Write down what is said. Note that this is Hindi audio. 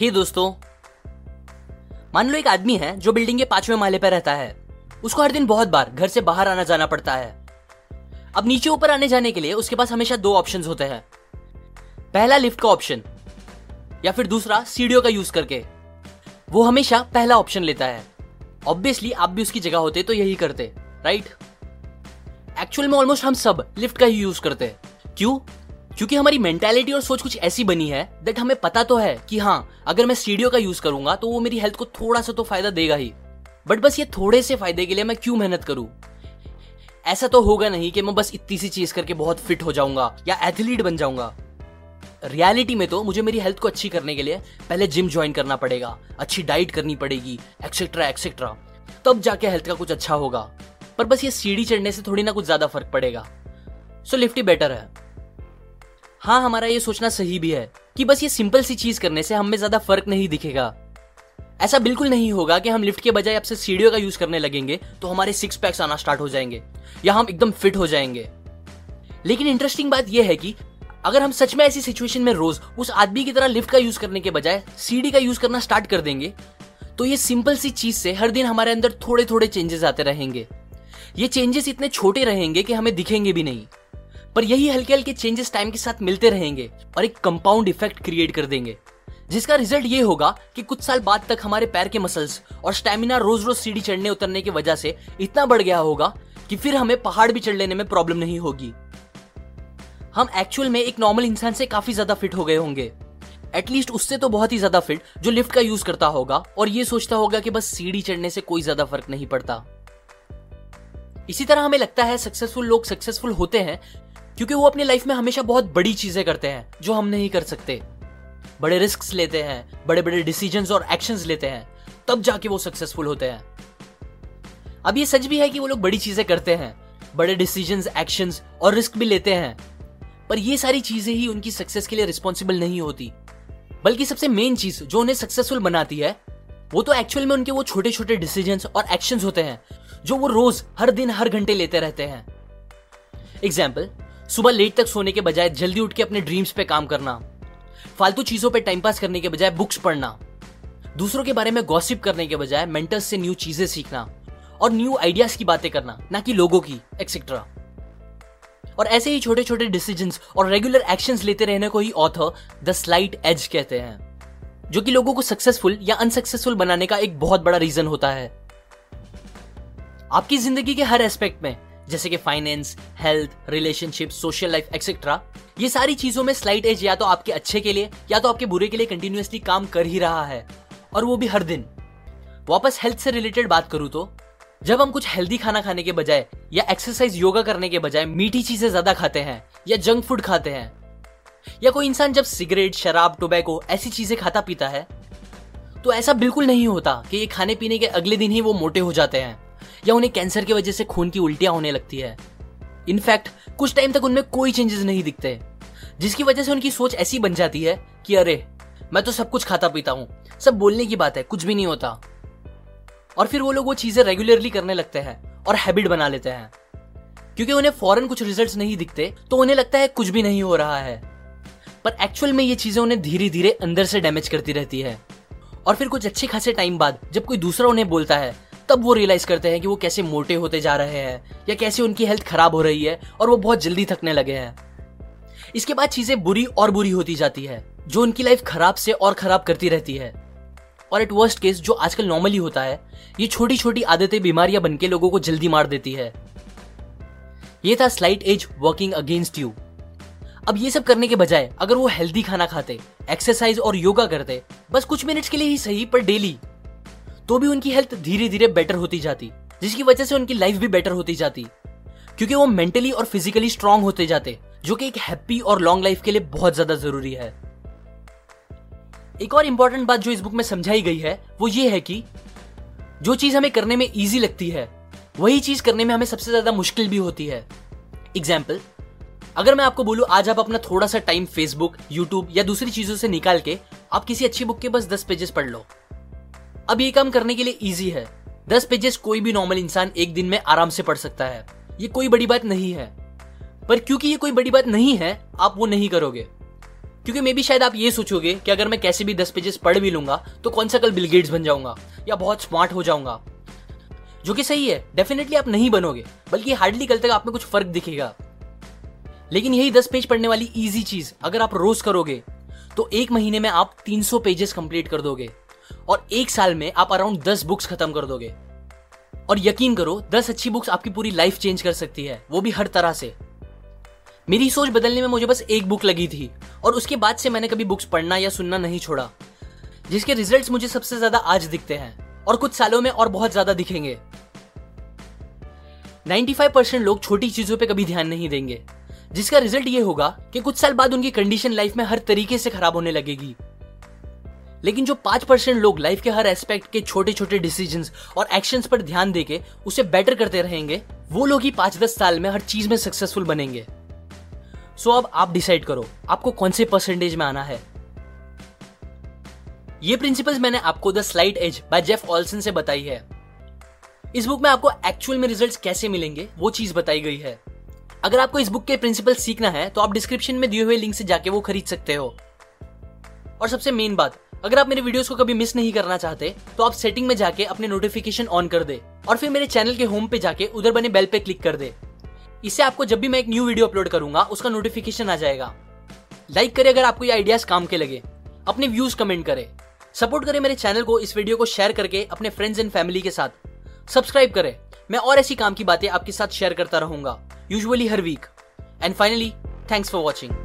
ही दोस्तों, मान लो एक आदमी है जो बिल्डिंग के पाँचवें माले पर रहता है। उसको हर दिन बहुत बार घर से बाहर आना जाना पड़ता है। अब नीचे ऊपर आने जाने के लिए उसके पास हमेशा दो ऑप्शन होते हैं। पहला लिफ्ट का ऑप्शन या फिर दूसरा सीढ़ियों का यूज़ करके। वो हमेशा पहला ऑप्शन लेता है। ऑब्वियसली आप भी उसकी जगह होते तो यही करते राइट एक्चुअल में ऑलमोस्ट हम सब लिफ्ट का ही यूज़ करते। क्यों? क्योंकि हमारी मेंटेलिटी और सोच कुछ ऐसी बनी है दैट हमें पता तो है कि हाँ अगर मैं सीढ़ियों का यूज़ करूँगा तो वो मेरी हेल्थ को थोड़ा सा तो फ़ायदा देगा ही। बट बस ये थोड़े से फ़ायदे के लिए मैं क्यों मेहनत करूँ? ऐसा तो होगा नहीं कि मैं बस इतनी सी चीज़ करके बहुत फिट हो जाऊँगा या एथलीट बन जाऊँगा। रियलिटी में तो मुझे मेरी हेल्थ को अच्छी करने के लिए पहले जिम ज्वाइन करना पड़ेगा, अच्छी डाइट करनी पड़ेगी एक्सेट्रा एक्सेट्रा तब जाके हेल्थ का कुछ अच्छा होगा। पर बस ये सीढ़ी चढ़ने से थोड़ी ना कुछ ज़्यादा फ़र्क पड़ेगा। सो लिफ्ट बेटर है। हाँ हमारा ये सोचना सही भी है कि बस ये सिंपल सी चीज़ करने से हमें ज़्यादा फ़र्क नहीं दिखेगा। ऐसा बिल्कुल नहीं होगा कि हम लिफ्ट के बजाय आपसे सीढ़ियों का यूज़ करने लगेंगे तो हमारे सिक्स पैक्स आना स्टार्ट हो जाएँगे, या हम एकदम फिट हो जाएँगे। लेकिन इंटरेस्टिंग बात यह है कि अगर हम सच में ऐसी सिचुएशन में रोज उस आदमी की तरह लिफ्ट का यूज़ करने के बजाय सीढ़ी का यूज़ करना स्टार्ट कर देंगे तो ये सिंपल सी चीज़ से हर दिन हमारे अंदर थोड़े थोड़े चेंजेस आते रहेंगे। ये चेंजेस इतने छोटे रहेंगे कि हमें दिखेंगे भी नहीं। पर यही हल्के हल्के चेंजेस टाइम के साथ मिलते रहेंगे और एक कंपाउंड इफ़ेक्ट क्रिएट कर देंगे। जिसका रिज़ल्ट ये होगा कि कुछ साल बाद तक हमारे पैर के मसल्स और स्टेमिना रोज रोज सीढ़ी चढ़ने उतरने की वजह से इतना बढ़ गया होगा कि फिर हमें पहाड़ भी चढ़ लेने में प्रॉब्लम नहीं होगी। हम एक्चुअल में एक नॉर्मल इंसान से काफ़ी ज़्यादा फिट हो गए होंगे। एटलीस्ट उससे तो बहुत ही ज़्यादा फिट जो लिफ्ट का यूज़ करता होगा और ये सोचता होगा कि बस सीढ़ी चढ़ने से कोई ज़्यादा फ़र्क नहीं पड़ता। इसी तरह हमें लगता है सक्सेसफुल लोग सक्सेसफुल होते हैं क्योंकि वो अपनी लाइफ में हमेशा बहुत बड़ी चीज़ें करते हैं, जो हम नहीं कर सकते। बड़े रिस्क लेते हैं बड़े बड़े डिसीज़न और एक्शन लेते हैं, तब जाके वो सक्सेसफुल होते हैं। अब ये सच भी है कि वो लोग बड़ी चीज़ें करते हैं, बड़े डिसीज़न एक्शन और रिस्क भी लेते हैं, पर ये सारी चीज़ें ही उनकी सक्सेस के लिए रिस्पॉन्सिबल नहीं होती। बल्कि सबसे मेन चीज़ जो उन्हें सक्सेसफुल बनाती है, वो तो एक्चुअल में उनके वो छोटे छोटे डिसीज़न और एक्शन होते हैं, जो वो रोज, हर दिन, हर घंटे लेते रहते हैं। एग्ज़ाम्पल सुबह लेट तक सोने के बजाय जल्दी उठ के अपने ड्रीम्स पे काम करना, फालतू चीज़ों पे टाइम पास करने के बजाय बुक्स पढ़ना, दूसरों के बारे में गॉसिप करने के बजाय मेंटर्स से न्यू चीज़ें सीखना और न्यू आइडियाज़ की बातें करना, ना कि लोगों की एक्सेट्रा और ऐसे ही छोटे छोटे डिसीज़न और रेगुलर एक्शन लेते रहने को ही ऑथर द स्लाइट एज कहते हैं, जो कि लोगों को सक्सेसफुल या अनसक्सेसफुल बनाने का एक बहुत बड़ा रीजन होता है। आपकी ज़िंदगी के हर एस्पेक्ट में जैसे कि finance health relationship social life etcetera ये सारी चीज़ों में स्लाइट एज या तो आपके अच्छे के लिए, या तो आपके बुरे के लिए कंटिन्यूसली काम कर ही रहा है, और वो भी हर दिन। वापस हेल्थ से रिलेटेड बात करूँ तो जब हम कुछ हेल्दी खाना खाने के बजाय, या एक्सरसाइज योगा करने के बजाय मीठी चीज़ें ज़्यादा खाते हैं, या जंक फ़ूड खाते हैं, या कोई इंसान जब सिगरेट शराब टोबैको ऐसी चीज़ें खाता पीता है तो ऐसा बिल्कुल नहीं होता कि ये खाने पीने के अगले दिन ही वो मोटे हो जाते हैं। या उन्हें कैंसर की वजह से खून की उल्टियाँ होने लगती है। इनफैक्ट कुछ टाइम तक उनमें कोई चेंजेस नहीं दिखते। जिसकी वजह से उनकी सोच ऐसी बन जाती है कि अरे, मैं तो सब कुछ खाता पीता हूँ। सब बोलने की बात है, कुछ भी नहीं होता। और फिर वो लोग वो चीज़ें रेगुलरली करने लगते हैं और हैबिट बना लेते हैं। क्योंकि उन्हें फॉरन कुछ रिजल्ट्स नहीं दिखते तो उन्हें लगता है कुछ भी नहीं हो रहा है। पर एक्चुअल में ये चीज़ें उन्हें धीरे धीरे अंदर से डैमेज करती रहती है। और फिर कुछ अच्छे खासे टाइम बाद, जब कोई दूसरा उन्हें बोलता है तब वो रियलाइज़ करते हैं कि वो कैसे मोटे होते जा रहे हैं, या कैसे उनकी हेल्थ खराब हो रही है, और वो बहुत जल्दी थकने लगे हैं। इसके बाद चीज़ें बुरी और बुरी होती जाती है, जो उनकी लाइफ खराब से और खराब करती रहती है। और एट वर्स्ट केस जो आजकल नॉर्मली होता है, ये छोटी छोटी आदतें, बीमारियाँ बनके लोगों को जल्दी मार देती है। ये था slight edge working against you अब ये सब करने के बजाय, अगर वो हेल्दी खाना खाते एक्सरसाइज और योगा करते, बस कुछ मिनट्स के लिए ही सही, पर डेली तो भी उनकी हेल्थ धीरे धीरे बेटर होती जाती, जिसकी वजह से उनकी लाइफ भी बेटर होती जाती। क्योंकि वो मेंटली और फिजिकली स्ट्रांग होते जाते, जो कि एक हैप्पी और लॉन्ग लाइफ के लिए बहुत ज़्यादा ज़रूरी है। एक और इंपॉर्टेंट बात जो इस बुक में समझाई गई है, वो ये है कि जो चीज़ हमें करने में इजी लगती है, वही चीज़ करने में हमें सबसे ज़्यादा मुश्किल भी होती है। एग्ज़ाम्पल अगर मैं आपको बोलूँ, आज आप अपना थोड़ा सा टाइम फेसबुक यूट्यूब या दूसरी चीज़ों से निकाल के आप किसी अच्छी बुक के बस दस पेजेस पढ़ लो। अब ये काम करने के लिए इजी है। दस पेजेस कोई भी नॉर्मल इंसान एक दिन में आराम से पढ़ सकता है। ये कोई बड़ी बात नहीं है। पर क्योंकि ये कोई बड़ी बात नहीं है, आप वो नहीं करोगे। क्योंकि मे भी शायद आप ये सोचोगे कि अगर मैं कैसे भी दस पेजेस पढ़ भी लूँगा तो कौन सा कल बिलगेट्स बन जाऊँगा, या बहुत स्मार्ट हो जाऊँगा। जो कि सही है डेफिनेटली आप नहीं बनोगे, बल्कि हार्डली कल तक आप में कुछ फ़र्क दिखेगा। लेकिन यही दस पेज पढ़ने वाली इजी चीज़, अगर आप रोज करोगे तो एक महीने में आप 300 पेजेस कंप्लीट कर दोगे। और एक साल में आप अराउंड 10 बुक्स खत्म कर दोगे। और यकीन करो 10 अच्छी बुक्स आपकी पूरी लाइफ चेंज कर सकती है, वो भी हर तरह से। मेरी सोच बदलने में मुझे बस एक बुक लगी थी, और उसके बाद से मैंने कभी बुक्स पढ़ना या सुनना नहीं छोड़ा, जिसके रिजल्ट्स मुझे सबसे ज़्यादा आज दिखते हैं, और कुछ सालों में और बहुत ज़्यादा दिखेंगे। 95% लोग छोटी चीज़ों पे कभी ध्यान नहीं देंगे, जिसका रिज़ल्ट ये होगा कि कुछ साल बाद उनकी कंडीशन लाइफ में हर तरीके से खराब होने लगेगी। लेकिन जो पाँच परसेंट लोग लाइफ के हर एस्पेक्ट के छोटे छोटे डिसीज़न और एक्शन पर ध्यान देके उसे बेटर करते रहेंगे, वो लोग ही पाँच दस साल में हर चीज़ में सक्सेसफुल बनेंगे। सो अब आप डिसाइड करो, आपको कौन से परसेंटेज में आना है? ये प्रिंसिपल्स मैंने आपको the slight edge by Jeff Olson से बताई है। इस बुक में आपको एक्चुअल में रिजल्ट्स कैसे मिलेंगे, वो चीज़ बताई गई है। अगर आपको इस बुक के प्रिंसिपल सीखना है तो आप डिस्क्रिप्शन में दिए हुए लिंक से जाके वो खरीद सकते हो। और सबसे मेन बात अगर आप मेरे वीडियोस को कभी मिस नहीं करना चाहते तो आप सेटिंग में जाके अपने नोटिफिकेशन ऑन कर दे और फिर मेरे चैनल के होम पे जाके उधर बने बेल पे क्लिक कर दे। इससे आपको जब भी मैं एक न्यू वीडियो अपलोड करूँगा, उसका नोटिफिकेशन आ जाएगा। लाइक करें अगर आपको ये आइडियाज़ काम के लगे। अपने व्यूज़ कमेंट करें। सपोर्ट करें मेरे चैनल को, इस वीडियो को शेयर करके अपने फ्रेंड्स एंड फैमिली के साथ। सब्सक्राइब करें। मैं और ऐसी काम की बातें आपके साथ शेयर करता रहूँगा usually her weekend finally thanks for watching